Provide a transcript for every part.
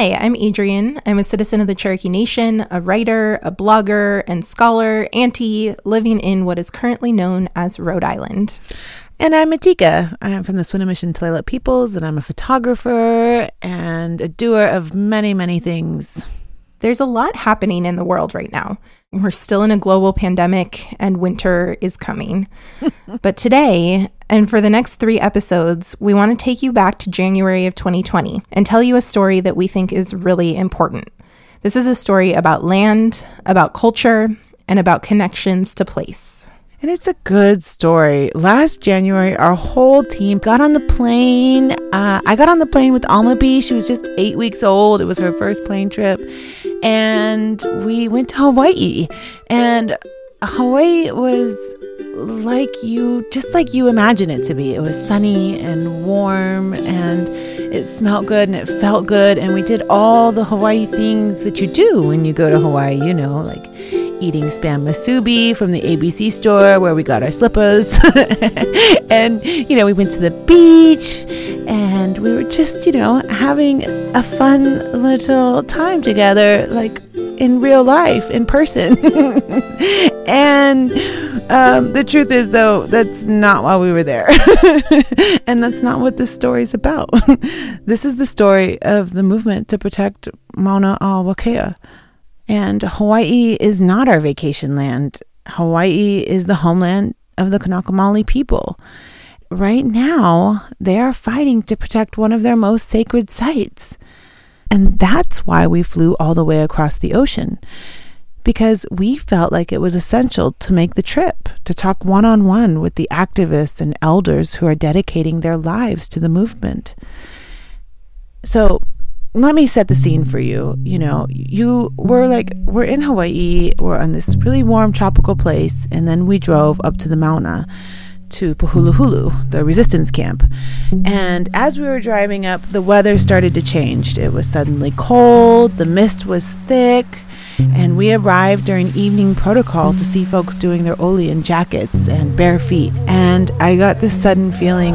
Hi, I'm Adrian. I'm a citizen of the Cherokee Nation, a writer, a blogger, and scholar, auntie, living in what is currently known as Rhode Island. And I'm Matika. I'm from the Swinomish and Tulalip peoples, and I'm a photographer and a doer of many, many things. There's a lot happening in the world right now. We're still in a global pandemic, and winter is coming. but today, and for the next three episodes, we want to take you back to January of 2020 and tell you a story that we think is really important. This is a story about land, about culture, and about connections to place. And it's a good story. Last January, our whole team got on the plane. Uh, I got on the plane with Alma B. She was just eight weeks old. It was her first plane trip. And we went to Hawaii. And Hawaii was like you just like you imagine it to be. It was sunny and warm and it smelled good and it felt good and we did all the Hawaii things that you do when you go to Hawaii, you know, like eating spam musubi from the ABC store where we got our slippers. and you know, we went to the beach and we were just, you know, having a fun little time together like in real life in person. and um, the truth is, though, that's not why we were there. and that's not what this story is about. this is the story of the movement to protect Mauna a Wakea. And Hawaii is not our vacation land. Hawaii is the homeland of the Kanaka Maoli people. Right now, they are fighting to protect one of their most sacred sites. And that's why we flew all the way across the ocean because we felt like it was essential to make the trip, to talk one on one with the activists and elders who are dedicating their lives to the movement. So, let me set the scene for you. You know, you were like, we're in Hawaii, we're on this really warm tropical place, and then we drove up to the Mauna to Pu'uhuluhulu, the resistance camp. And as we were driving up, the weather started to change. It was suddenly cold, the mist was thick, and we arrived during evening protocol to see folks doing their oli in jackets and bare feet. And I got this sudden feeling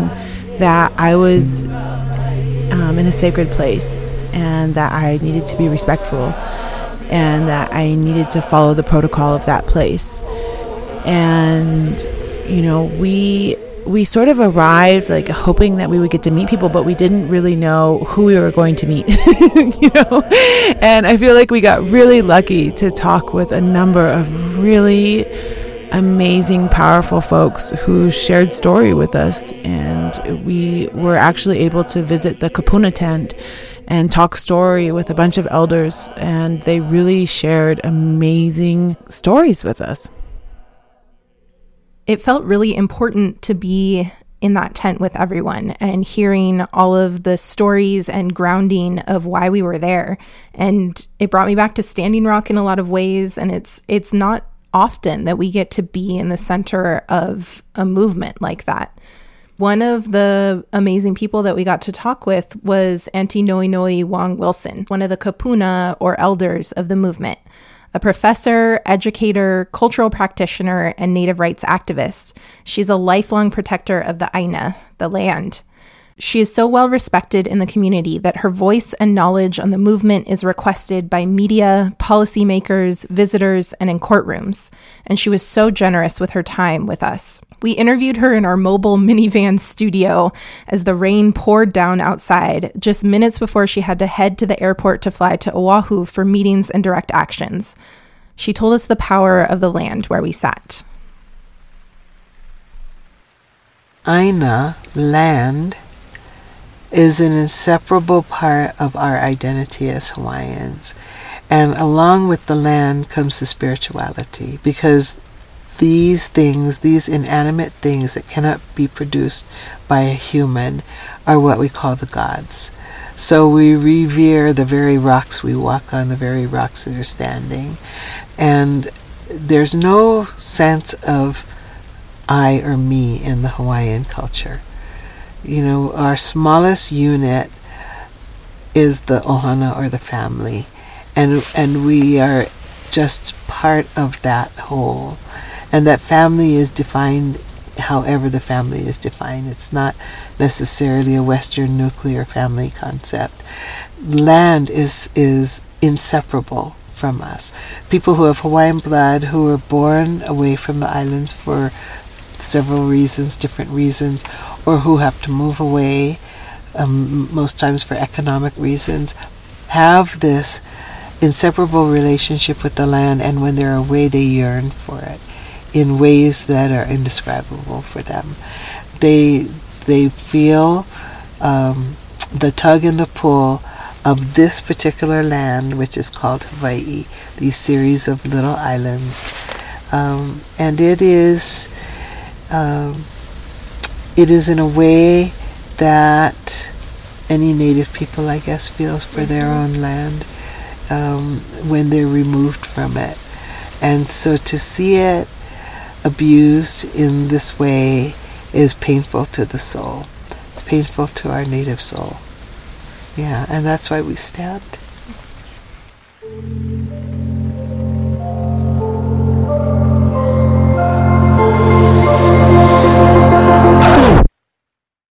that I was um, in a sacred place and that I needed to be respectful and that I needed to follow the protocol of that place. And, you know, we we sort of arrived like hoping that we would get to meet people, but we didn't really know who we were going to meet, you know? And I feel like we got really lucky to talk with a number of really amazing, powerful folks who shared story with us. And we were actually able to visit the Kupuna tent and talk story with a bunch of elders. And they really shared amazing stories with us it felt really important to be in that tent with everyone and hearing all of the stories and grounding of why we were there. And it brought me back to standing rock in a lot of ways. And it's it's not often that we get to be in the center of a movement like that. One of the amazing people that we got to talk with was Auntie Noe Noe Wong Wilson, one of the kupuna or elders of the movement a professor, educator, cultural practitioner, and native rights activist. She's a lifelong protector of the Aina, the land. She is so well respected in the community that her voice and knowledge on the movement is requested by media, policymakers, visitors, and in courtrooms. And she was so generous with her time with us. We interviewed her in our mobile minivan studio as the rain poured down outside, just minutes before she had to head to the airport to fly to Oahu for meetings and direct actions. She told us the power of the land where we sat. Aina, land, is an inseparable part of our identity as Hawaiians. And along with the land comes the spirituality because these things, these inanimate things that cannot be produced by a human, are what we call the gods. So we revere the very rocks we walk on, the very rocks that are standing. And there's no sense of I or me in the Hawaiian culture. You know, our smallest unit is the ohana or the family. And, and we are just part of that whole and that family is defined however the family is defined. It's not necessarily a Western nuclear family concept. Land is is inseparable from us. People who have Hawaiian blood, who were born away from the islands for several reasons, different reasons, or who have to move away, um, most times for economic reasons, have this inseparable relationship with the land, and when they're away, they yearn for it in ways that are indescribable for them. They they feel um, the tug and the pull of this particular land, which is called Hawaii, these series of little islands, um, and it is um, it is in a way that any native people, I guess, feels for their own land um, when they're removed from it, and so to see it abused in this way is painful to the soul. It's painful to our native soul. Yeah, and that's why we stand.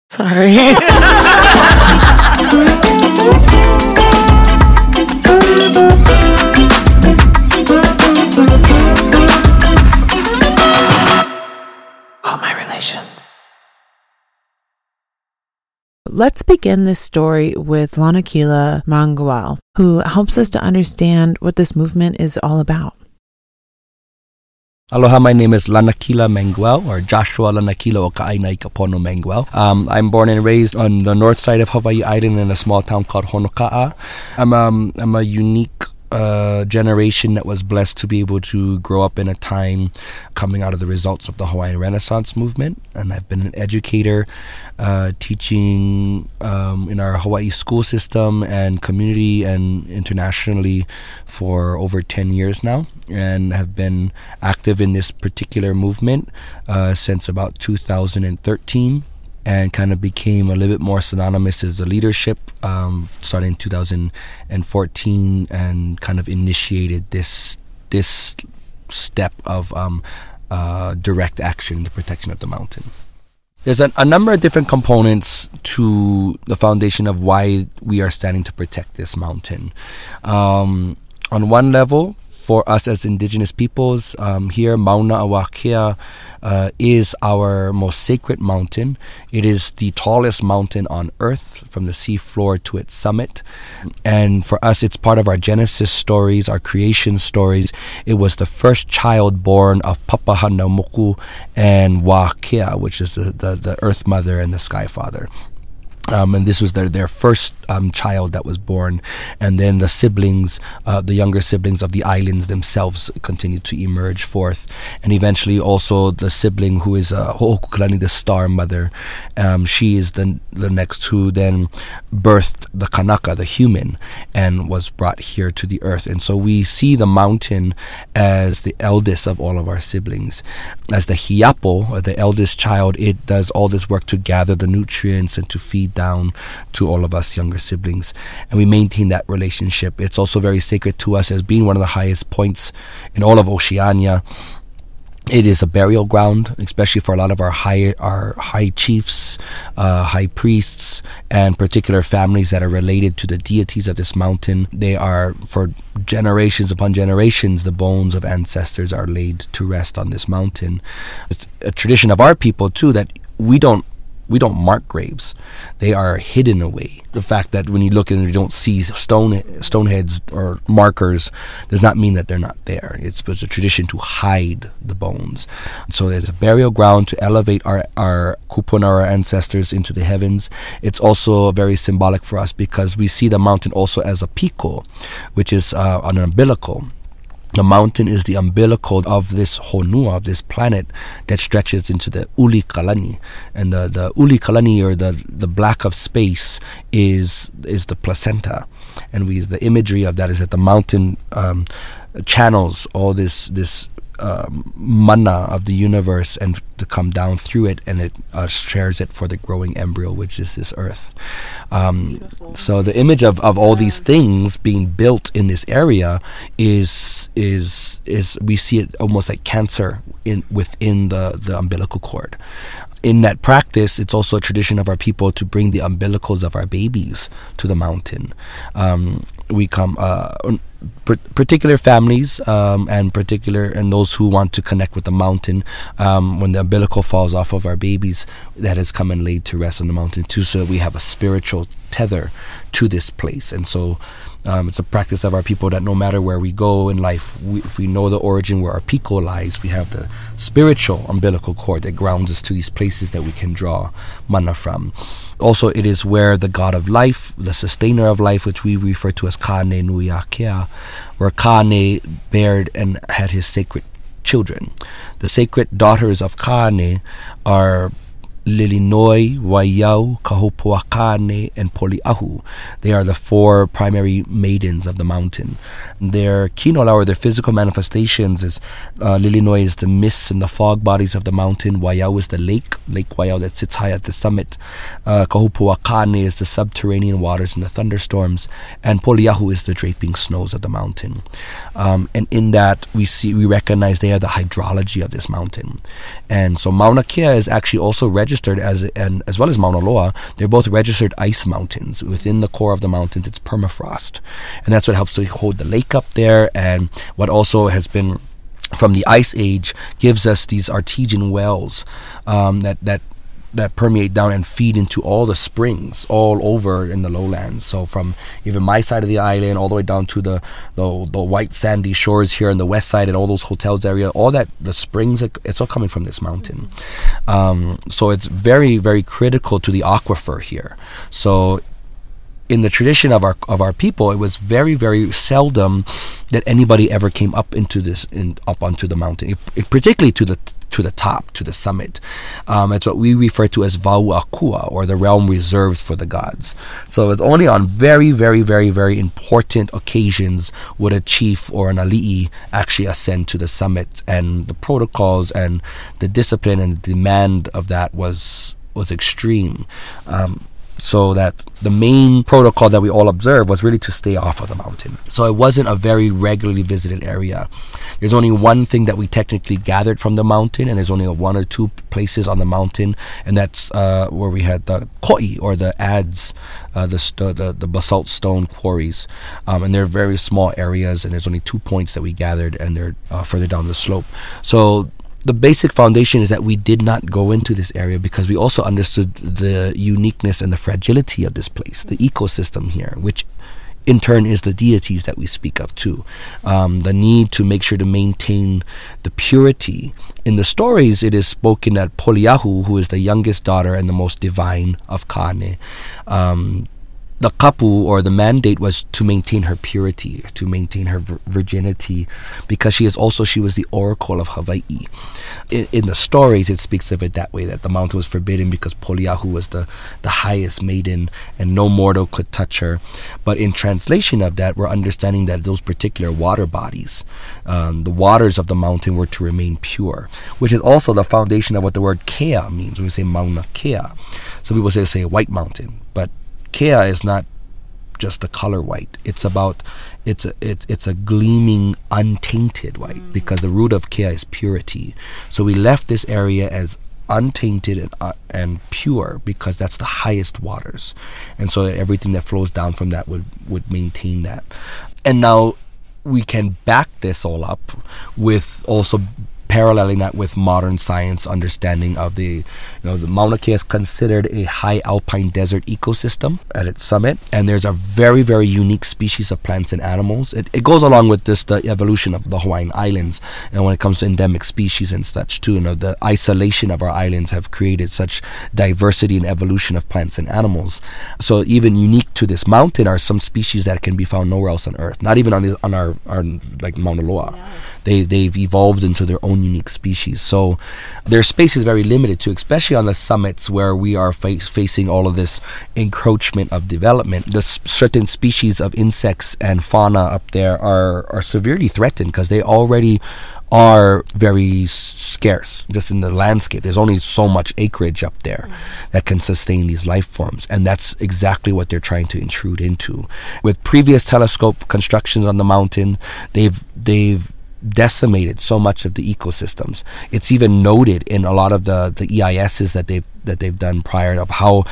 Sorry. Let's begin this story with Lanakila Mangauil, who helps us to understand what this movement is all about. Aloha, my name is Lanakila Mangauil, or Joshua Lanakila Oka'aina Kapono Mangauil. Um, I'm born and raised on the north side of Hawaii Island in a small town called Honoka'a. I'm, um, I'm a unique a generation that was blessed to be able to grow up in a time coming out of the results of the Hawaiian Renaissance movement. And I've been an educator, uh, teaching um, in our Hawaii school system and community and internationally for over 10 years now, and have been active in this particular movement uh, since about 2013 and kind of became a little bit more synonymous as the leadership um, starting in 2014 and kind of initiated this this step of um, uh, direct action in the protection of the mountain. There's a, a number of different components to the foundation of why we are standing to protect this mountain. Um, on one level, for us as indigenous peoples um, here, Mauna a Wakea uh, is our most sacred mountain. It is the tallest mountain on earth from the seafloor to its summit. And for us, it's part of our Genesis stories, our creation stories. It was the first child born of Papahanaumoku and Wakea, which is the, the, the earth mother and the sky father. Um, and this was their, their first um, child that was born. And then the siblings, uh, the younger siblings of the islands themselves, continued to emerge forth. And eventually, also the sibling who is uh, Ho'ohokukalani, the star mother, um, she is the, the next who then birthed the Kanaka, the human, and was brought here to the earth. And so we see the mountain as the eldest of all of our siblings. As the Hiapo, or the eldest child, it does all this work to gather the nutrients and to feed down to all of us younger siblings. And we maintain that relationship. It's also very sacred to us as being one of the highest points in all of Oceania. It is a burial ground, especially for a lot of our high our high chiefs, uh, high priests, and particular families that are related to the deities of this mountain. They are for generations upon generations. The bones of ancestors are laid to rest on this mountain. It's a tradition of our people too that we don't we don't mark graves; they are hidden away. The fact that when you look and you don't see stone stone heads or markers does not mean that they're not there. It's, it's a tradition to hide the bones. So there's a burial ground to elevate our our kupuna, our ancestors, into the heavens. It's also very symbolic for us because we see the mountain also as a piko, which is uh, an umbilical the mountain is the umbilical of this honua, of this planet that stretches into the uli kalani. And the, the uli kalani, or the, the black of space, is, is the placenta. And we, the imagery of that is that the mountain um, channels all this, this um, mana of the universe and to come down through it, and it uh, shares it for the growing embryo, which is this earth. Um, so the image of, of all these things being built in this area is is is we see it almost like cancer in within the, the umbilical cord. In that practice, it's also a tradition of our people to bring the umbilicals of our babies to the mountain. Um, we come uh, particular families um, and particular and those who want to connect with the mountain um, when the umbilical falls off of our babies that has come and laid to rest on the mountain too so we have a spiritual tether to this place and so um, it's a practice of our people that no matter where we go in life, we, if we know the origin where our piko lies, we have the spiritual umbilical cord that grounds us to these places that we can draw mana from. Also, it is where the god of life, the sustainer of life, which we refer to as Kane Nuiakea, where Kane bared and had his sacred children. The sacred daughters of Kane are Lilinoe, Waiau, Kahopuakane, and Poliahu. They are the four primary maidens of the mountain. Their kinolau, or their physical manifestations, is uh, Lilinoe is the mists and the fog bodies of the mountain. Waiau is the lake, Lake Waiau that sits high at the summit. Uh, Kahopuakane is the subterranean waters and the thunderstorms. And Poliahu is the draping snows of the mountain. Um, and in that, we see we recognize they are the hydrology of this mountain. And so Mauna Kea is actually also registered registered as and as well as Mauna Loa, they're both registered ice mountains. Within the core of the mountains, it's permafrost, and that's what helps to hold the lake up there. And what also has been from the ice age gives us these artesian wells um, that that that permeate down and feed into all the springs all over in the lowlands. So from even my side of the island all the way down to the the, the white sandy shores here on the west side and all those hotels area, all that the springs it's all coming from this mountain. Um, so it's very very critical to the aquifer here. So in the tradition of our of our people, it was very very seldom that anybody ever came up into this in, up onto the mountain, it, it, particularly to the to the top, to the summit. Um, it's what we refer to as Wao Akua, or the realm reserved for the gods. So it's only on very, very, very, very important occasions would a chief or an ali'i actually ascend to the summit, and the protocols and the discipline and the demand of that was was extreme. Um, so that the main protocol that we all observed was really to stay off of the mountain. So it wasn't a very regularly visited area. There's only one thing that we technically gathered from the mountain, and there's only one or two places on the mountain, and that's uh, where we had the koi or the ads, uh, the, st- the, the basalt stone quarries, um, and they're very small areas, and there's only two points that we gathered, and they're uh, further down the slope. So the basic foundation is that we did not go into this area because we also understood the uniqueness and the fragility of this place, the ecosystem here, which in turn is the deities that we speak of too. Um, the need to make sure to maintain the purity. In the stories, it is spoken that Poliahu, who is the youngest daughter and the most divine of Kane, um, the kapu or the mandate was to maintain her purity, to maintain her virginity, because she is also she was the oracle of Hawaii. In, in, the stories, it speaks of it that way that the mountain was forbidden because Poliahu was the the highest maiden and no mortal could touch her. But in translation of that, we're understanding that those particular water bodies, um, the waters of the mountain, were to remain pure, which is also the foundation of what the word Kea means when we say Mauna Kea. Some people say say white mountain, but Kea is not just the color white. It's about it's a it's it's a gleaming, untainted white mm. because the root of Kea is purity. So we left this area as untainted and uh, and pure because that's the highest waters, and so everything that flows down from that would would maintain that. And now we can back this all up with also paralleling that with modern science understanding of the you know the Mauna Kea is considered a high alpine desert ecosystem at its summit and there's a very very unique species of plants and animals. It, it goes along with this the evolution of the Hawaiian Islands and when it comes to endemic species and such too you know the isolation of our islands have created such diversity and evolution of plants and animals. So even unique to this mountain are some species that can be found nowhere else on earth not even on the, on our, our like Mauna Loa. Yeah. They they've evolved into their own unique species. So their space is very limited too, especially on the summits where we are fa- facing all of this encroachment of development. The s- certain species of insects and fauna up there are, are severely threatened because they already are very scarce just in the landscape. There's only so much acreage up there mm. that can sustain these life forms, and that's exactly what they're trying to intrude into. With previous telescope constructions on the mountain, they've they've decimated so much of the ecosystems. It's even noted in a lot of the, the EISs that they've that they've done prior of how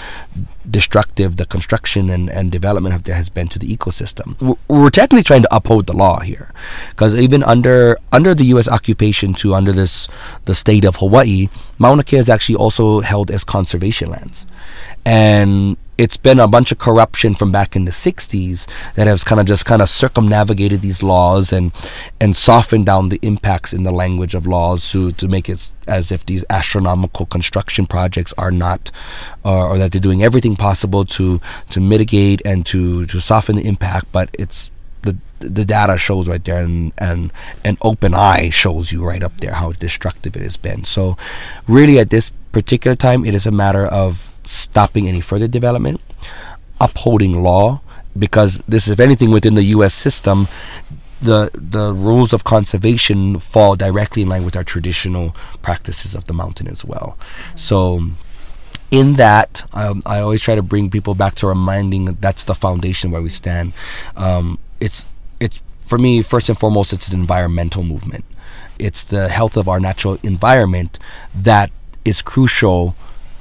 destructive the construction and, and development of there has been to the ecosystem. We're, technically trying to uphold the law here, because even under under the U.S. occupation to under this the state of Hawaii, Mauna Kea is actually also held as conservation lands, and it's been a bunch of corruption from back in the 60s that has kind of just kind of circumnavigated these laws and and softened down the impacts in the language of laws to to make it as if these astronomical construction projects are not uh, or that they're doing everything possible to to mitigate and to to soften the impact but it's the the data shows right there and and an open eye shows you right up there how destructive it has been. So really at this particular time it is a matter of stopping any further development, upholding law, because this, is if anything, within the U.S. system, the the rules of conservation fall directly in line with our traditional practices of the mountain as well. So. In that, um, I always try to bring people back to reminding that that's the foundation where we stand. Um, it's it's for me first and foremost, it's an environmental movement. It's the health of our natural environment that is crucial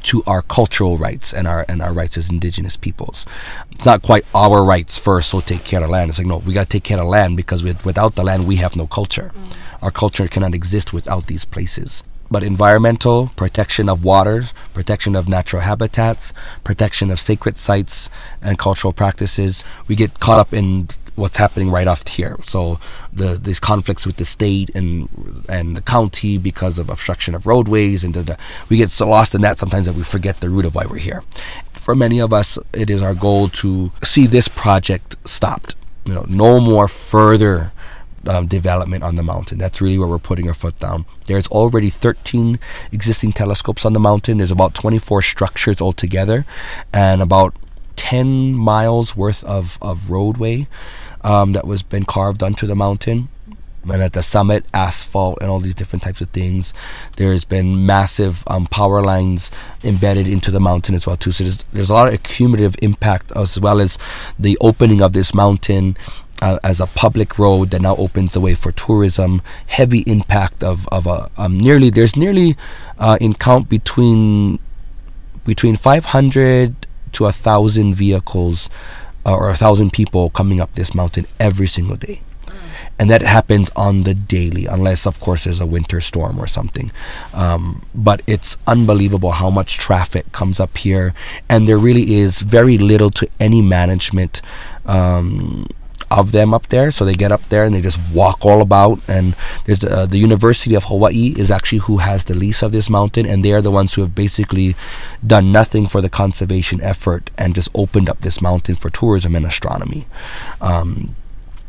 to our cultural rights and our and our rights as indigenous peoples. It's not quite our rights first, so take care of land. It's like no, we got to take care of land because with, without the land, we have no culture. Mm. Our culture cannot exist without these places. But environmental protection of waters, protection of natural habitats, protection of sacred sites and cultural practices, we get caught up in what's happening right off here. So the these conflicts with the state and and the county because of obstruction of roadways and the, the, we get so lost in that sometimes that we forget the root of why we're here. For many of us, it is our goal to see this project stopped. You know, no more further um, development on the mountain. That's really where we're putting our foot down. There's already 13 existing telescopes on the mountain. There's about 24 structures altogether, and about 10 miles worth of, of roadway um, that was been carved onto the mountain. And at the summit, asphalt and all these different types of things. There's been massive um, power lines embedded into the mountain as well too. So there's, there's a lot of cumulative impact as well as the opening of this mountain uh, as a public road that now opens the way for tourism. Heavy impact of of a um, nearly there's nearly uh, in count between between 500 to a thousand vehicles uh, or a thousand people coming up this mountain every single day. And that happens on the daily, unless, of course, there's a winter storm or something. Um, but it's unbelievable how much traffic comes up here, and there really is very little to any management um, of them up there. So they get up there and they just walk all about. And there's the, uh, the University of Hawaii is actually who has the lease of this mountain, and they are the ones who have basically done nothing for the conservation effort and just opened up this mountain for tourism and astronomy. Um,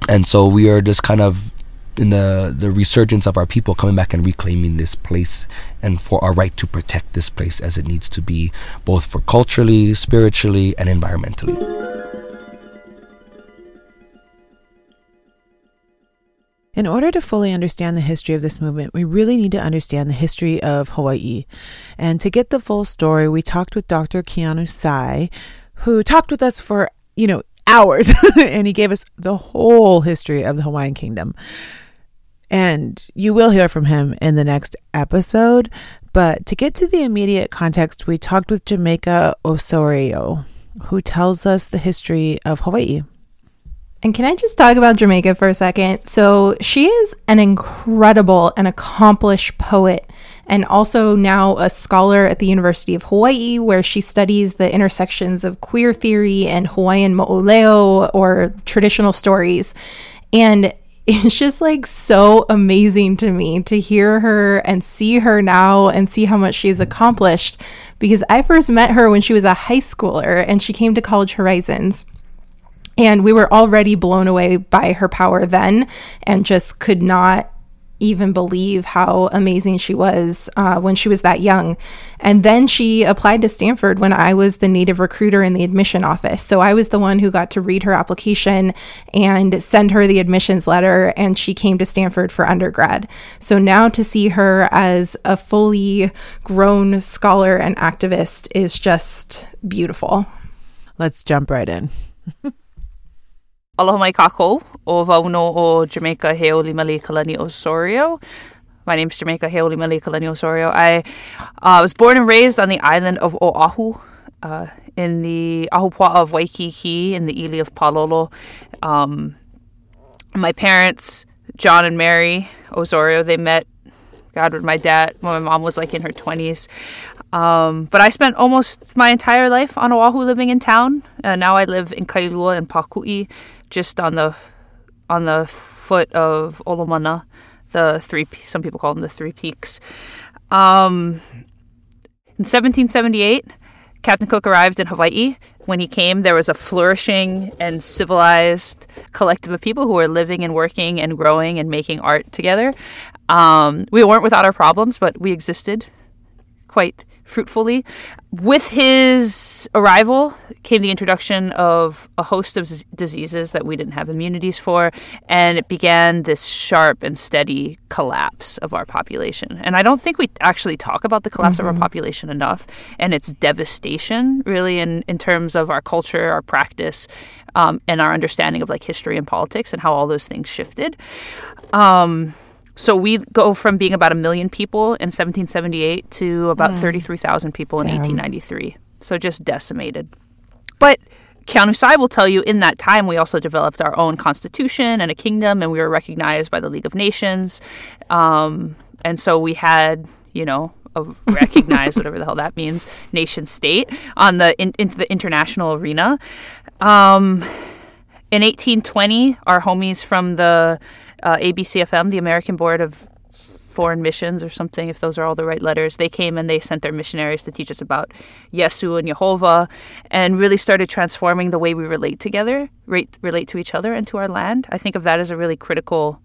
and so we are just kind of in the the resurgence of our people coming back and reclaiming this place and for our right to protect this place as it needs to be both for culturally spiritually and environmentally In order to fully understand the history of this movement, we really need to understand the history of Hawaii. And to get the full story, we talked with Dr. Keanu Sai, who talked with us for, you know, hours, and he gave us the whole history of the Hawaiian Kingdom. And you will hear from him in the next episode. But to get to the immediate context, we talked with Jamaica Osorio, who tells us the history of Hawaii. And can I just talk about Jamaica for a second? So, she is an incredible and accomplished poet, and also now a scholar at the University of Hawaii, where she studies the intersections of queer theory and Hawaiian mo'olelo or traditional stories. And it's just like so amazing to me to hear her and see her now and see how much she's accomplished because I first met her when she was a high schooler and she came to College Horizons. And we were already blown away by her power then and just could not even believe how amazing she was uh, when she was that young. And then she applied to Stanford when I was the native recruiter in the admission office. So I was the one who got to read her application and send her the admissions letter, and she came to Stanford for undergrad. So now to see her as a fully grown scholar and activist is just beautiful. Let's jump right in. Aloha mai kako. o Vauno o Jamaica Heoli Kalani Osorio. My name is Jamaica Heoli Kalani Osorio. I uh, was born and raised on the island of Oahu, uh, in the Ahupua'a of Waikiki, in the ili of Palolo. Um, my parents, John and Mary Osorio, they met God, when my dad, when my mom was like in her 20s. Um, but I spent almost my entire life on Oahu living in town. Uh, now I live in Kailua and Pakui, just on the on the foot of Olomana, the three some people call them the three peaks. Um, in 1778, Captain Cook arrived in Hawaii. When he came, there was a flourishing and civilized collective of people who were living and working and growing and making art together. Um, we weren't without our problems, but we existed quite fruitfully. With his arrival came the introduction of a host of z- diseases that we didn't have immunities for, and it began this sharp and steady collapse of our population. And I don't think we actually talk about the collapse mm-hmm. of our population enough and its devastation, really, in, in terms of our culture, our practice, um, and our understanding of like history and politics and how all those things shifted. Um, so we go from being about a million people in 1778 to about mm. 33,000 people in Damn. 1893. So just decimated. But Keanu Sai will tell you in that time we also developed our own constitution and a kingdom, and we were recognized by the League of Nations. Um, and so we had, you know, a recognized, whatever the hell that means, nation state on the in, into the international arena. Um, in 1820, our homies from the uh, ABCFM, the American Board of Foreign Missions, or something, if those are all the right letters, they came and they sent their missionaries to teach us about Yesu and Jehovah and really started transforming the way we relate together, relate, to each other and to our land. I think of that as a really critical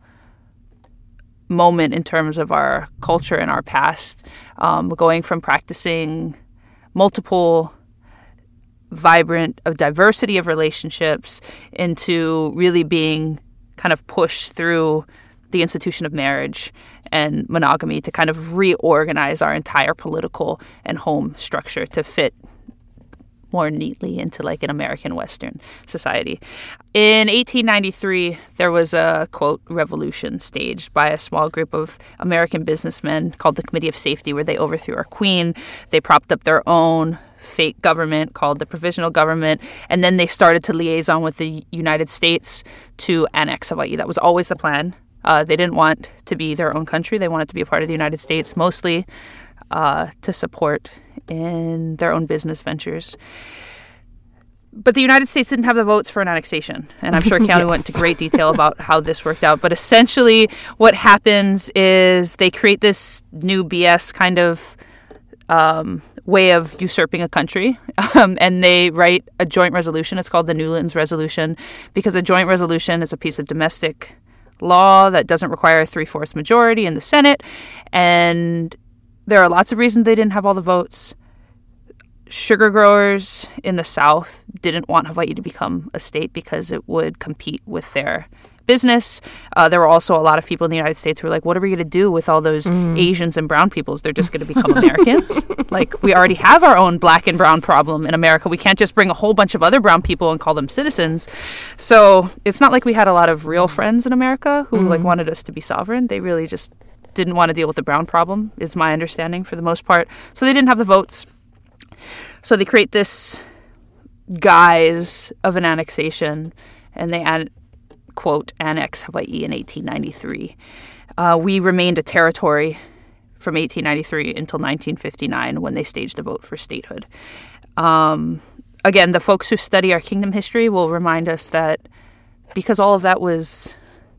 moment in terms of our culture and our past, um, going from practicing multiple vibrant of diversity of relationships into really being kind of push through the institution of marriage and monogamy to kind of reorganize our entire political and home structure to fit more neatly into like an American Western society. In 1893, there was a quote revolution staged by a small group of American businessmen called the Committee of Safety, where they overthrew our queen. They propped up their own fake government called the Provisional Government, and then they started to liaison with the United States to annex Hawaii. That was always the plan. Uh, they didn't want to be their own country. They wanted to be a part of the United States, mostly uh, to support in their own business ventures. But the United States didn't have the votes for an annexation. And I'm sure Keanu yes. went into great detail about how this worked out. But essentially, what happens is they create this new BS kind of um, way of usurping a country. Um, and they write a joint resolution. It's called the Newlands Resolution because a joint resolution is a piece of domestic law that doesn't require a three fourths majority in the Senate. And there are lots of reasons they didn't have all the votes. Sugar growers in the South didn't want Hawaii to become a state because it would compete with their business. Uh, there were also a lot of people in the United States who were like, what are we going to do with all those mm. Asians and brown peoples? They're just going to become Americans. like, we already have our own black and brown problem in America. We can't just bring a whole bunch of other brown people and call them citizens. So it's not like we had a lot of real friends in America who mm. like wanted us to be sovereign. They really just didn't want to deal with the brown problem, is my understanding for the most part. So they didn't have the votes. So they create this guise of an annexation and they add quote, annex Hawaii in 1893. Uh, we remained a territory from 1893 until 1959 when they staged a vote for statehood. Um, again, the folks who study our kingdom history will remind us that because all of that was,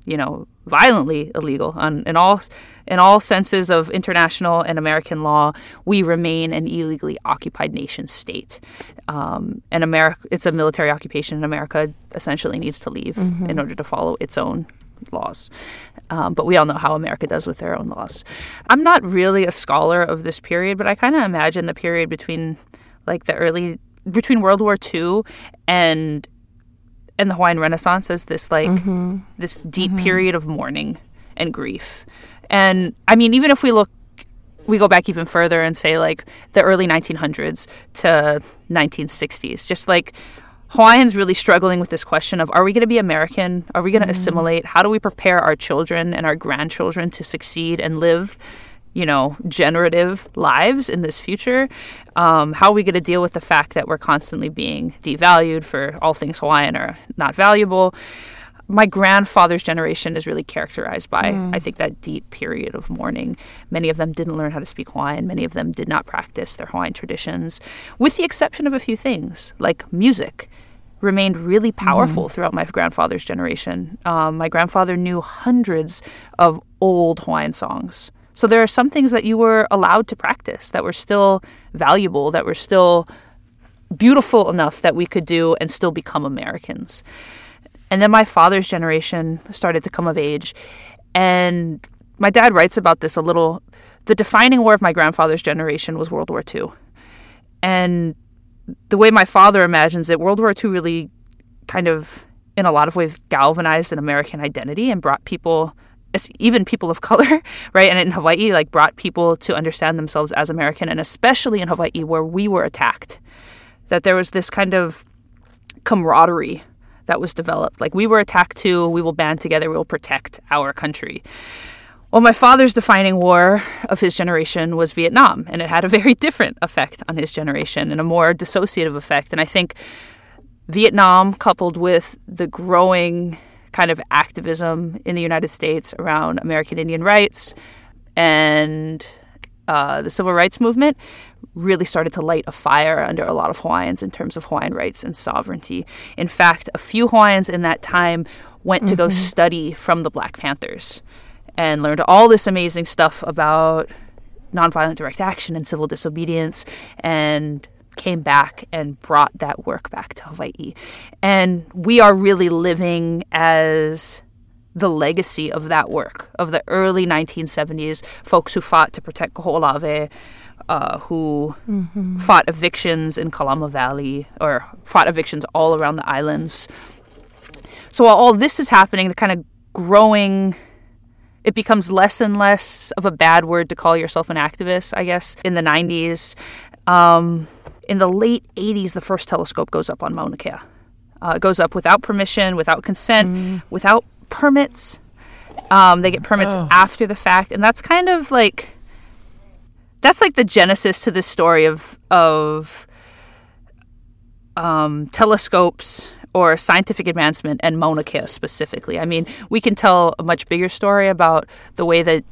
you know, violently illegal on, in all in all senses of international and American law, we remain an illegally occupied nation state. Um, and America, it's a military occupation, and America essentially needs to leave mm-hmm. in order to follow its own laws. Um, but we all know how America does with their own laws. I'm not really a scholar of this period, but I kind of imagine the period between like the early between World War II and and the Hawaiian Renaissance as this like mm-hmm. this deep mm-hmm. period of mourning and grief. And I mean, even if we look, we go back even further and say like the early 1900s to 1960s, just like Hawaiians really struggling with this question of are we going to be American? Are we going to assimilate? How do we prepare our children and our grandchildren to succeed and live, you know, generative lives in this future? Um, how are we going to deal with the fact that we're constantly being devalued for all things Hawaiian are not valuable? my grandfather's generation is really characterized by, I think, that deep period of mourning. Many of them didn't learn how to speak Hawaiian. Many of them did not practice their Hawaiian traditions, with the exception of a few things like music. Remained really powerful throughout my grandfather's generation. Um, my grandfather knew hundreds of old Hawaiian songs. So there are some things that you were allowed to practice that were still valuable, that were still beautiful enough that we could do and still become Americans. And then my father's generation started to come of age. And my dad writes about this a little. The defining war of my grandfather's generation was World War II. And the way my father imagines it, World War II really kind of, in a lot of ways, galvanized an American identity and brought people, even people of color, right? And in Hawaii, like brought people to understand themselves as American, and especially in Hawaii, where we were attacked. That there was this kind of camaraderie that was developed. Like we were attacked too, we will band together, we will protect our country. Well, my father's defining war of his generation was Vietnam, and it had a very different effect on his generation and a more dissociative effect. And I think Vietnam, coupled with the growing kind of activism in the United States around American Indian rights and uh, the civil rights movement, really started to light a fire under a lot of Hawaiians in terms of Hawaiian rights and sovereignty. In fact, a few Hawaiians in that time went to go study from the Black Panthers and learned all this amazing stuff about nonviolent direct action and civil disobedience and came back and brought that work back to Hawaii. And we are really living as the legacy of that work of the early 1970s folks who fought to protect Kaho'olawe, uh, who fought evictions in Kalama Valley or fought evictions all around the islands. So while all this is happening, the kind of growing it becomes less and less of a bad word to call yourself an activist, I guess, in the 90s. Um, in the late 80s, the first telescope goes up on Mauna Kea. Uh, it goes up without permission, without consent, without permits. Um, they get permits after the fact, and that's kind of like that's like the genesis to this story of of um, telescopes or scientific advancement and Mauna Kea specifically. I mean, we can tell a much bigger story about the way that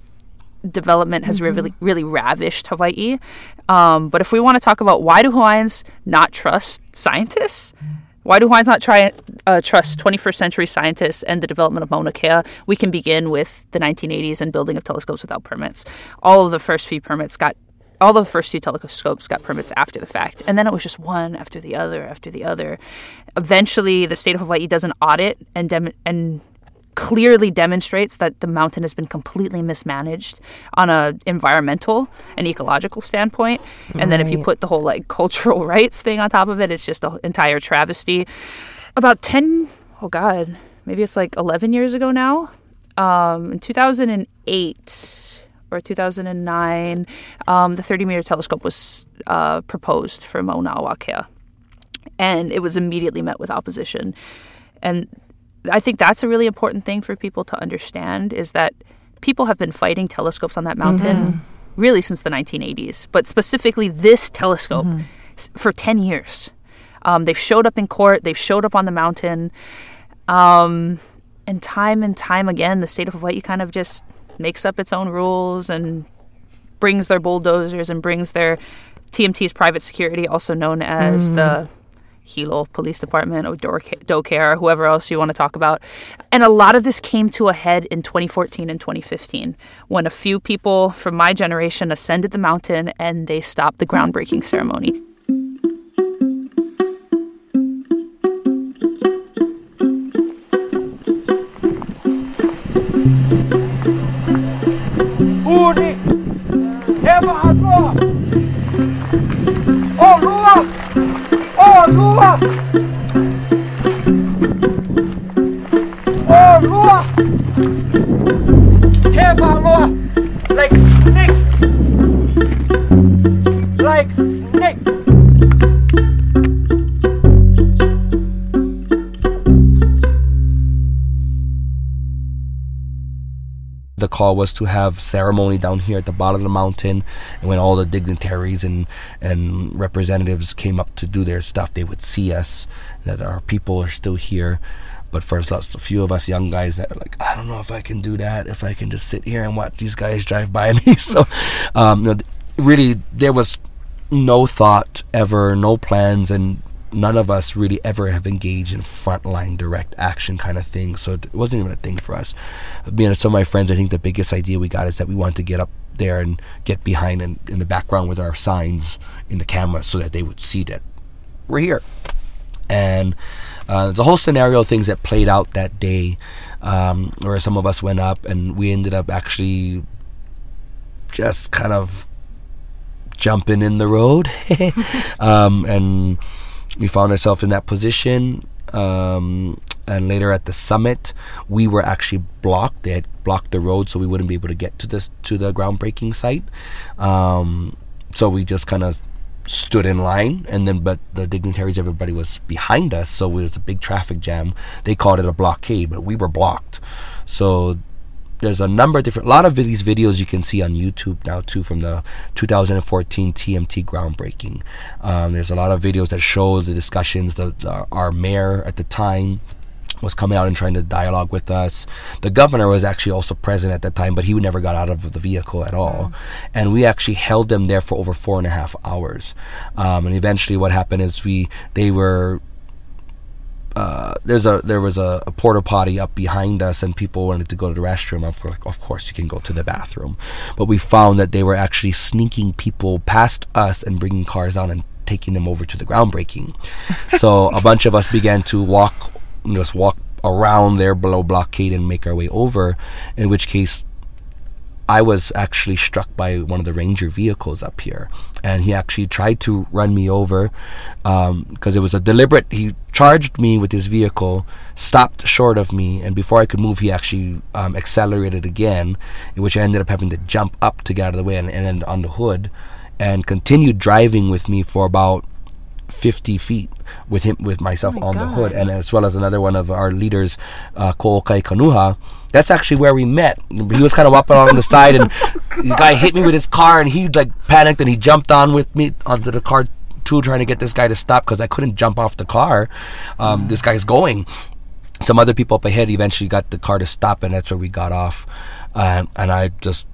development has really really ravished Hawaii. Um, but if we want to talk about why do Hawaiians not trust scientists? Why do Hawaiians not try uh, trust 21st century scientists and the development of Mauna Kea? We can begin with the 1980s and building of telescopes without permits. All of the first few permits got, all the first few telescopes got permits after the fact, and then it was just one after the other after the other. Eventually, the state of Hawaii does an audit and dem- and clearly demonstrates that the mountain has been completely mismanaged on a environmental and ecological standpoint. And then if you put the whole like cultural rights thing on top of it, it's just an entire travesty. About 10, oh God, maybe it's like 11 years ago now, um, in 2008 or 2009, um, the 30 meter telescope was uh, proposed for Mauna a Wakea. And it was immediately met with opposition. And I think that's a really important thing for people to understand is that people have been fighting telescopes on that mountain really since the 1980s, but specifically this telescope s- for 10 years. Um, they've showed up in court, they've showed up on the mountain. Um, and time and time again, the state of Hawaii kind of just makes up its own rules and brings their bulldozers and brings their TMT's private security, also known as the Hilo Police Department or DoCare, whoever else you want to talk about. And a lot of this came to a head in 2014 and 2015 when a few people from my generation ascended the mountain and they stopped the groundbreaking ceremony. Oh, call was to have ceremony down here at the bottom of the mountain, and when all the dignitaries and and representatives came up to do their stuff, they would see us that our people are still here. But for us, a few of us young guys that are like, I don't know if I can do that. If I can just sit here and watch these guys drive by me. so, um, really, there was no thought ever, no plans, and none of us really ever have engaged in frontline direct action kind of thing. So it wasn't even a thing for us. Me and some of my friends, I think the biggest idea we got is that we want to get up there and get behind and in the background with our signs in the camera so that they would see that we're here. And uh, the whole scenario things that played out that day, um, where some of us went up and we ended up actually just kind of jumping in the road. um, and we found ourselves in that position. Um, and later at the summit, we were actually blocked. They had blocked the road, so we wouldn't be able to get to this to the groundbreaking site. Um, so we just kind of stood in line, and then but the dignitaries, everybody was behind us, so it was a big traffic jam. They called it a blockade, but we were blocked. So there's a number of different, a lot of these videos you can see on YouTube now too from the 2014 TMT groundbreaking. Um, there's a lot of videos that show the discussions. The, the, our mayor at the time was coming out and trying to dialogue with us. The governor was actually also present at that time, but he never got out of the vehicle at all. Mm. And we actually held them there for over four and a half hours. Um, and eventually, what happened is we they were uh, there's a there was a, a porta potty up behind us, and people wanted to go to the restroom. I'm like, of course you can go to the bathroom, but we found that they were actually sneaking people past us and bringing cars down and taking them over to the groundbreaking. so a bunch of us began to walk, just walk around their below blockade and make our way over. In which case, I was actually struck by one of the ranger vehicles up here, and he actually tried to run me over because um, it was a deliberate. He charged me with his vehicle, stopped short of me, and before I could move, he actually um, accelerated again, in which I ended up having to jump up to get out of the way and, and end on the hood, and continued driving with me for about 50 feet with him with myself oh my on God. the hood and as well as another one of our leaders uh, Ko'okai Kanuha that's actually where we met he was kind of up along the side and the guy hit me with his car and he like panicked and he jumped on with me onto the car too trying to get this guy to stop because I couldn't jump off the car um, mm. this guy's going some other people up ahead eventually got the car to stop and that's where we got off uh, and I just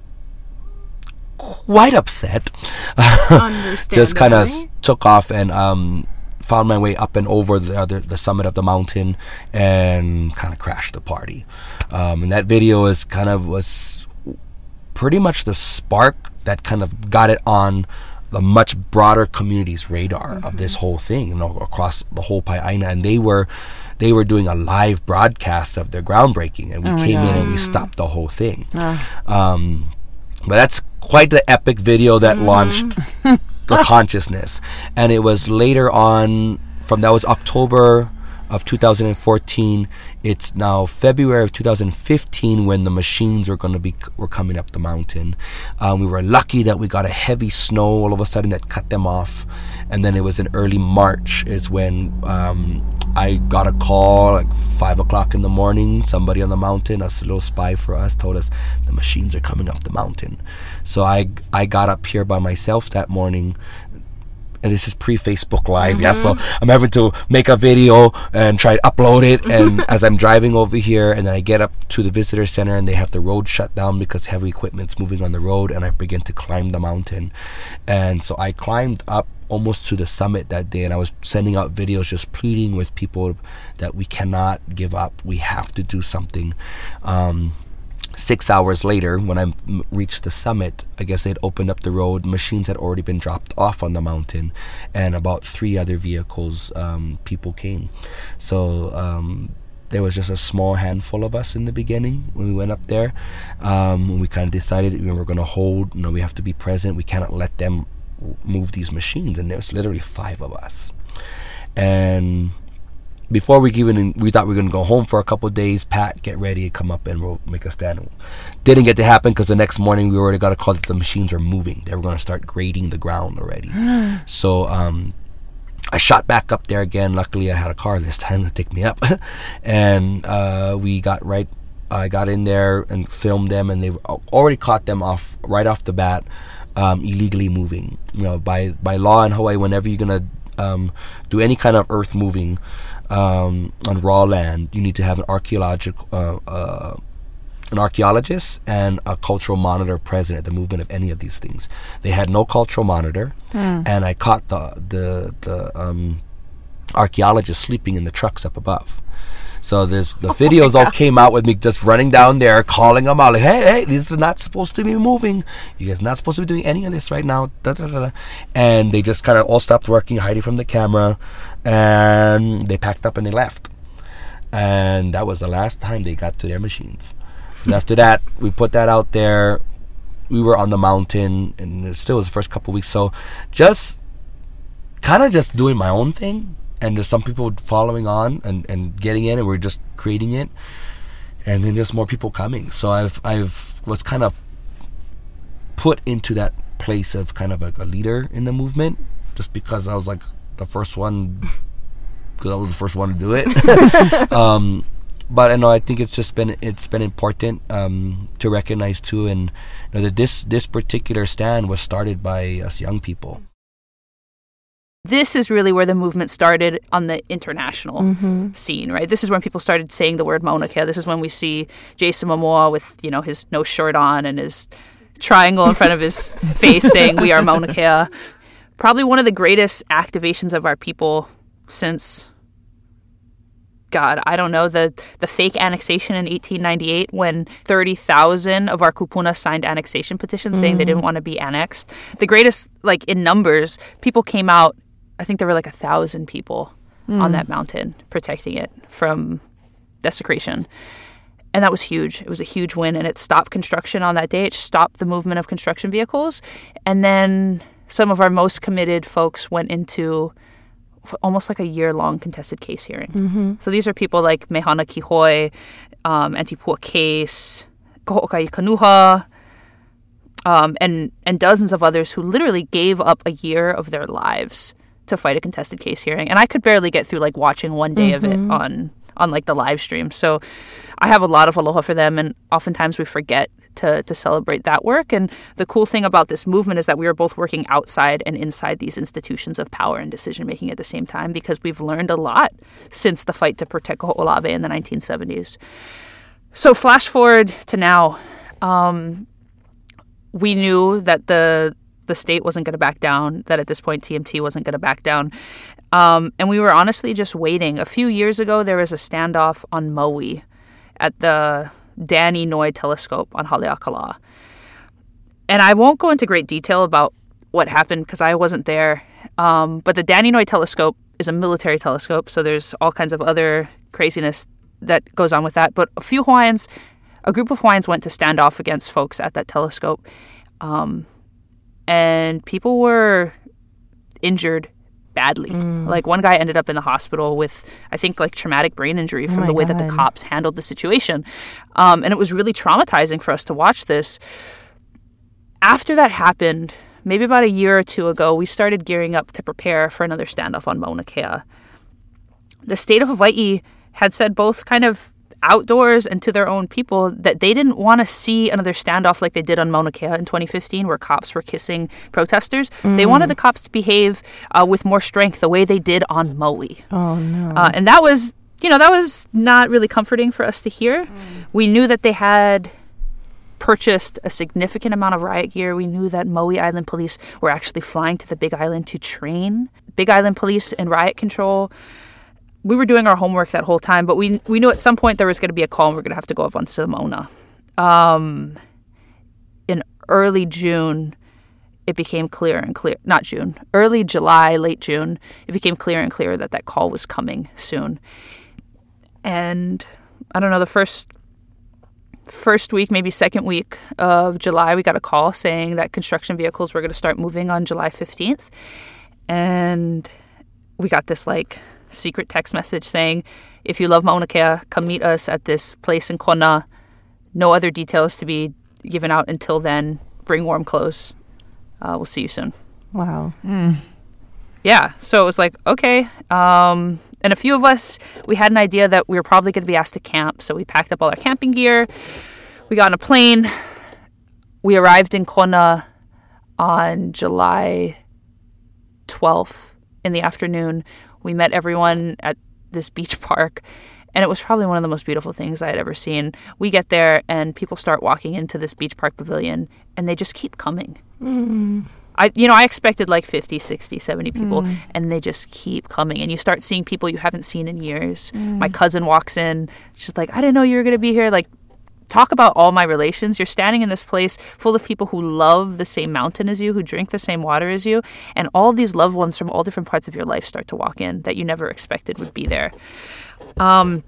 quite upset. Just kind of took off and um, found my way up and over the, the, the summit of the mountain and kind of crashed the party. Um, and that video is kind of was pretty much the spark that kind of got it on the much broader community's radar mm-hmm. of this mm-hmm. whole thing, you know, across the whole pae'aina, and they were they were doing a live broadcast of their groundbreaking, and we oh came in and we stopped the whole thing. Oh. Um, but that's quite the epic video that mm-hmm. launched the consciousness. And it was later on, from that was October of 2014. It's now February of 2015 when the machines were going to be were coming up the mountain. Um, we were lucky that we got a heavy snow all of a sudden that cut them off, and then it was in early March is when um, I got a call like five o'clock in the morning. Somebody on the mountain, a little spy for us, told us the machines are coming up the mountain. So I I got up here by myself that morning this is pre Facebook Live, mm-hmm. yeah. So mm-hmm. I'm having to make a video and try to upload it. And as I'm driving over here, and then I get up to the visitor center, and they have the road shut down because heavy equipment's moving on the road, and I begin to climb the mountain. And so I climbed up almost to the summit that day, and I was sending out videos just pleading with people that we cannot give up. We have to do something. Um, Six hours later, when I reached the summit, I guess they'd opened up the road. Machines had already been dropped off on the mountain, and about three other vehicles, um, people came. So um, there was just a small handful of us in the beginning when we went up there. Um, we kind of decided we were going to hold. You know, we have to be present. We cannot let them move these machines, and there was literally five of us. And before we even we thought we were gonna go home for a couple days. Pat, get ready, come up and we'll make a stand. Didn't get to happen because the next morning we already got a call that the machines are moving. They were gonna start grading the ground already. so um, I shot back up there again. Luckily, I had a car this time to take me up, and uh, we got right I got in there and filmed them, and they already caught them off right off the bat, um, illegally moving. You know, by by law in Hawaii, whenever you're gonna um, do any kind of earth moving um, on raw land, you need to have an archaeological uh, uh, an archaeologist and a cultural monitor present at the movement of any of these things. They had no cultural monitor, and I caught the the the um, archaeologist sleeping in the trucks up above. So there's the oh videos all came out with me just running down there, calling them out like, "Hey, hey, this is not supposed to be moving. You guys not supposed to be doing any of this right now." Da, da, da. And they just kind of all stopped working, hiding from the camera, and they packed up and they left. And that was the last time they got to their machines. after that, we put that out there. We were on the mountain, and it still was the first couple weeks. So just kind of just doing my own thing and there's some people following on and, and getting in and we're just creating it. And then there's more people coming. So i've i've was kind of put into that place of kind of like a leader in the movement just because i was like the first one because i was the first one to do it. Um but I know I think it's just been it's been important um, to recognize too, and you know that this this particular stand was started by us young people. This is really where the movement started on the international mm-hmm. scene, right? This is when people started saying the word Mauna Kea. This is when we see Jason Momoa with, you know, his no shirt on and his triangle in front of his face saying, We are Mauna Kea. Probably one of the greatest activations of our people since God, I don't know, the, the fake annexation in 1898 when 30,000 of our kupuna signed annexation petitions saying they mm-hmm. didn't want to be annexed. The greatest, like in numbers, people came out, I think there were like a thousand people on that mountain protecting it from desecration. And that was huge. It was a huge win, and it stopped construction on that day. It stopped the movement of construction vehicles. And then some of our most committed folks went into almost like a year long contested case hearing. So these are people like Mehana Kihoi, um, Auntie Pua Case, Kaho'okahi Kanuha, um, and, and dozens of others who literally gave up a year of their lives to fight a contested case hearing. And I could barely get through like watching one day of it on on like the live stream. So I have a lot of aloha for them and oftentimes we forget to to celebrate that work. And the cool thing about this movement is that we are both working outside and inside these institutions of power and decision making at the same time because we've learned a lot since the fight to protect Kaho'olawe in the 1970s. So flash forward to now. Um, we knew that the the state wasn't going to back down, that at this point TMT wasn't going to back down. Um, and we were honestly just waiting. A few years ago, there was a standoff on Maui at the Dan Inouye telescope on Haleakala. And I won't go into great detail about what happened because I wasn't there. Um, but the Dan Inouye telescope is a military telescope, so there's all kinds of other craziness that goes on with that. But a few Hawaiians, a group of Hawaiians went to stand off against folks at that telescope. Um, and people were injured badly. Like one guy ended up in the hospital with, I think, like traumatic brain injury from my the way that the cops handled the situation. Um, and it was really traumatizing for us to watch this. After that happened, maybe about a year or two ago, we started gearing up to prepare for another standoff on Mauna Kea. The state of Hawaii had said both kind of outdoors and to their own people that they didn't want to see another standoff like they did on Mauna Kea in 2015 where cops were kissing protesters. They wanted the cops to behave uh, with more strength the way they did on Maui. Oh no. Uh, and that was, you know, that was not really comforting for us to hear. We knew that they had purchased a significant amount of riot gear. We knew that Maui Island police were actually flying to the Big Island to train Big Island police in riot control. We were doing our homework that whole time, but we we knew at some point there was going to be a call and we are going to have to go up onto the Mauna. Um, in early June, it became clear and clear not june early july late june it became clear and clear that that call was coming soon and i don't know the first first week maybe second week of july we got a call saying that construction vehicles were going to start moving on july 15th and we got this like secret text message saying if you love mauna kea come meet us at this place in kona no other details to be given out until then bring warm clothes uh, we'll see you soon wow. yeah, so it was like, okay. Um, and a few of us, we had an idea that we were probably going to be asked to camp. So we packed up all our camping gear. We got on a plane. We arrived in Kona on July 12th in the afternoon. We met everyone at this beach park. And it was probably one of the most beautiful things I had ever seen. We get there and people start walking into this beach park pavilion and they just keep coming. Mm. I you know, I expected like 50, 60, 70 people mm. and they just keep coming and you start seeing people you haven't seen in years. My mm. cousin walks in, she's like, "I didn't know you were going to be here." Like talk about all my relations. You're standing in this place full of people who love the same mountain as you, who drink the same water as you, and all these loved ones from all different parts of your life start to walk in that you never expected would be there. Um,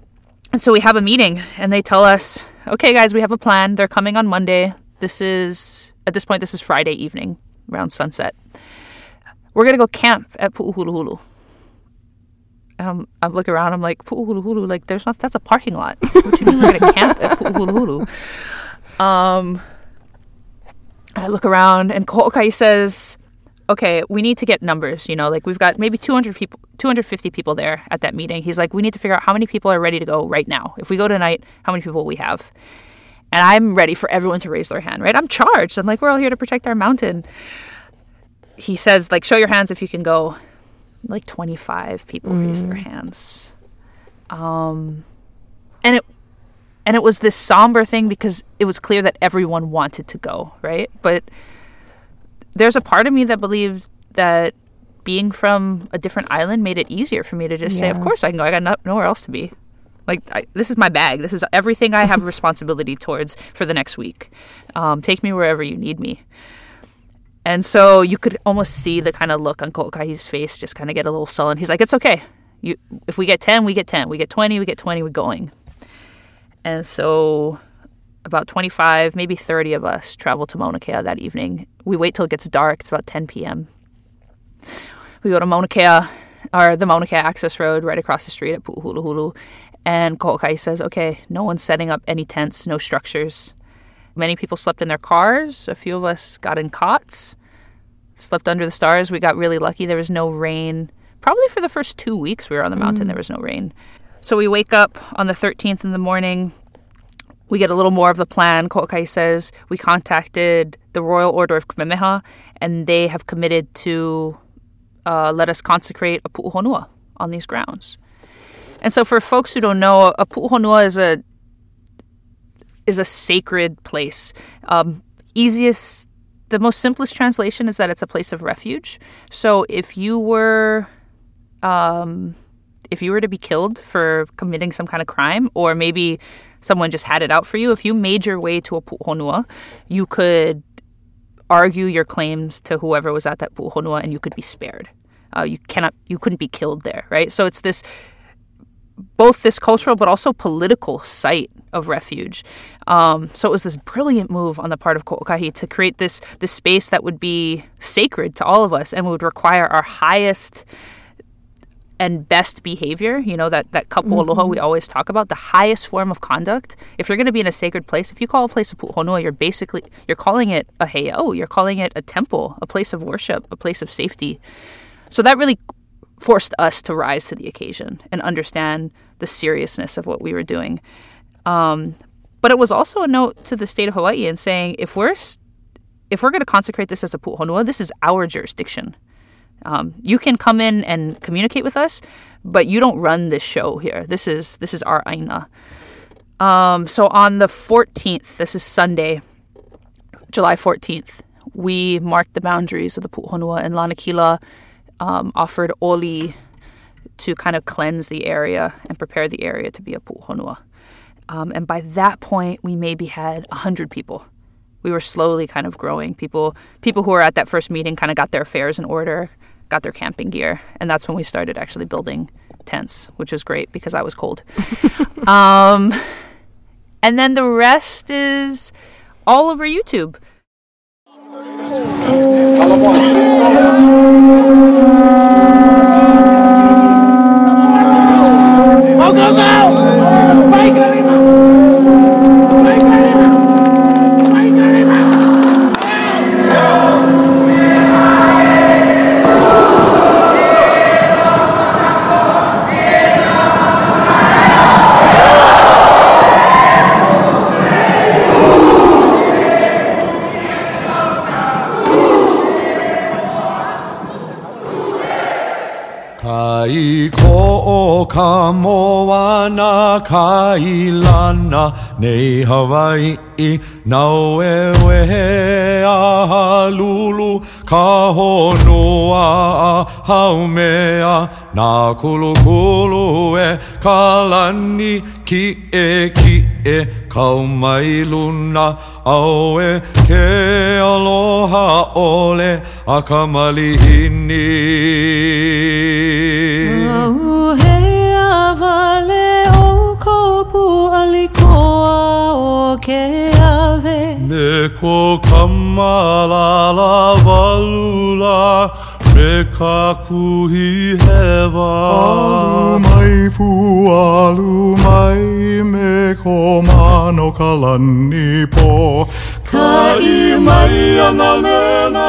and so we have a meeting, and they tell us, "Okay, guys, we have a plan. They're coming on Monday. This is at this point, this is Friday evening, around sunset. We're gonna go camp at Pu'uhuluhulu." And I'm, I look around. I'm like, Pu'uhuluhulu, like there's not. That's a parking lot. What do you mean we're gonna camp at Pu'uhuluhulu? Um, I look around, and Ko'okai says, okay, we need to get numbers. You know, like we've got maybe 200 people, 250 people there at that meeting. He's like, we need to figure out how many people are ready to go right now. If we go tonight, how many people we have? And I'm ready for everyone to raise their hand, right? I'm charged. I'm like, we're all here to protect our mountain. He says, like, show your hands if you can go. Like 25 people raised their hands. Um, and it and it was this somber thing because it was clear that everyone wanted to go, right? But there's a part of me that believes that being from a different island made it easier for me to just say, "Of course I can go. I got no- nowhere else to be." Like I, this is my bag. This is everything I have responsibility towards for the next week. Um, take me wherever you need me. And so you could almost see the kind of look on Kokai's face just kind of get a little sullen. He's like, "It's okay. You, if we get ten, we get ten. We get twenty, we get twenty. We're going." And so about 25, maybe 30 of us travel to Mauna Kea that evening. We wait till it gets dark. It's about 10 p.m. We go to Mauna Kea, or the Mauna Kea access road right across the street at Pu'uhuluhulu. And Ko'okai says, okay, no one's setting up any tents, no structures. Many people slept in their cars. A few of us got in cots, slept under the stars. We got really lucky. There was no rain. Probably for the first two weeks we were on the mountain, there was no rain. So we wake up on the 13th in the morning. We get a little more of the plan. Ko'okai says we contacted the Royal Order of Kamehameha, and they have committed to uh, let us consecrate a pu'uhonua on these grounds. And so, for folks who don't know, a pu'uhonua is a is a sacred place. Um, easiest, the most simplest translation is that it's a place of refuge. So, if you were um, if you were to be killed for committing some kind of crime, or maybe someone just had it out for you, if you made your way to a pu'uhonua, you could argue your claims to whoever was at that pu'uhonua, and you could be spared. Uh, you cannot, you couldn't be killed there, right? So it's this both this cultural but also political site of refuge. Um, so it was this brilliant move on the part of Ko'okahi to create this this space that would be sacred to all of us and would require our highest and best behavior, you know, that, that kapu aloha we always talk about, the highest form of conduct. If you're going to be in a sacred place, if you call a place a pu'uhonua, you're basically, you're calling it a heiau, you're calling it a temple, a place of worship, a place of safety. So that really forced us to rise to the occasion and understand the seriousness of what we were doing. Um, but it was also a note to the state of Hawaii and saying, if we're, if we're going to consecrate this as a pu'uhonua, this is our jurisdiction. Um, you can come in and communicate with us, but you don't run this show here. This is this is our aina. Um, so on the 14th, this is Sunday, July 14th, we marked the boundaries of the Pu'uhonua and Lanakila um, offered oli to kind of cleanse the area and prepare the area to be a Pu'uhonua. Um, and by that point, we maybe had 100 people. We were slowly kind of growing. People people who were at that first meeting kind of got their affairs in order, got their camping gear, and that's when we started actually building tents, which was great because I was cold. um, and then the rest is all over YouTube. Ka moana ka ilana nei Hawaii nau e wehe a halulu ka honua a haumea nā kulu kulu e ka lani ki e ki e kau mai luna au e ke aloha ole a ka malihini. O ke ave Me ko kamalala walula me ka kuhi hewa. Alu mai pu alu mai me ko mano ka lani po Ka i mai ana mena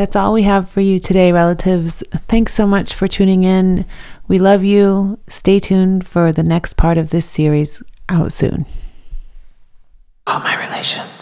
That's all we have for you today, relatives. Thanks so much for tuning in. We love you. Stay tuned for the next part of this series out soon. All my relations.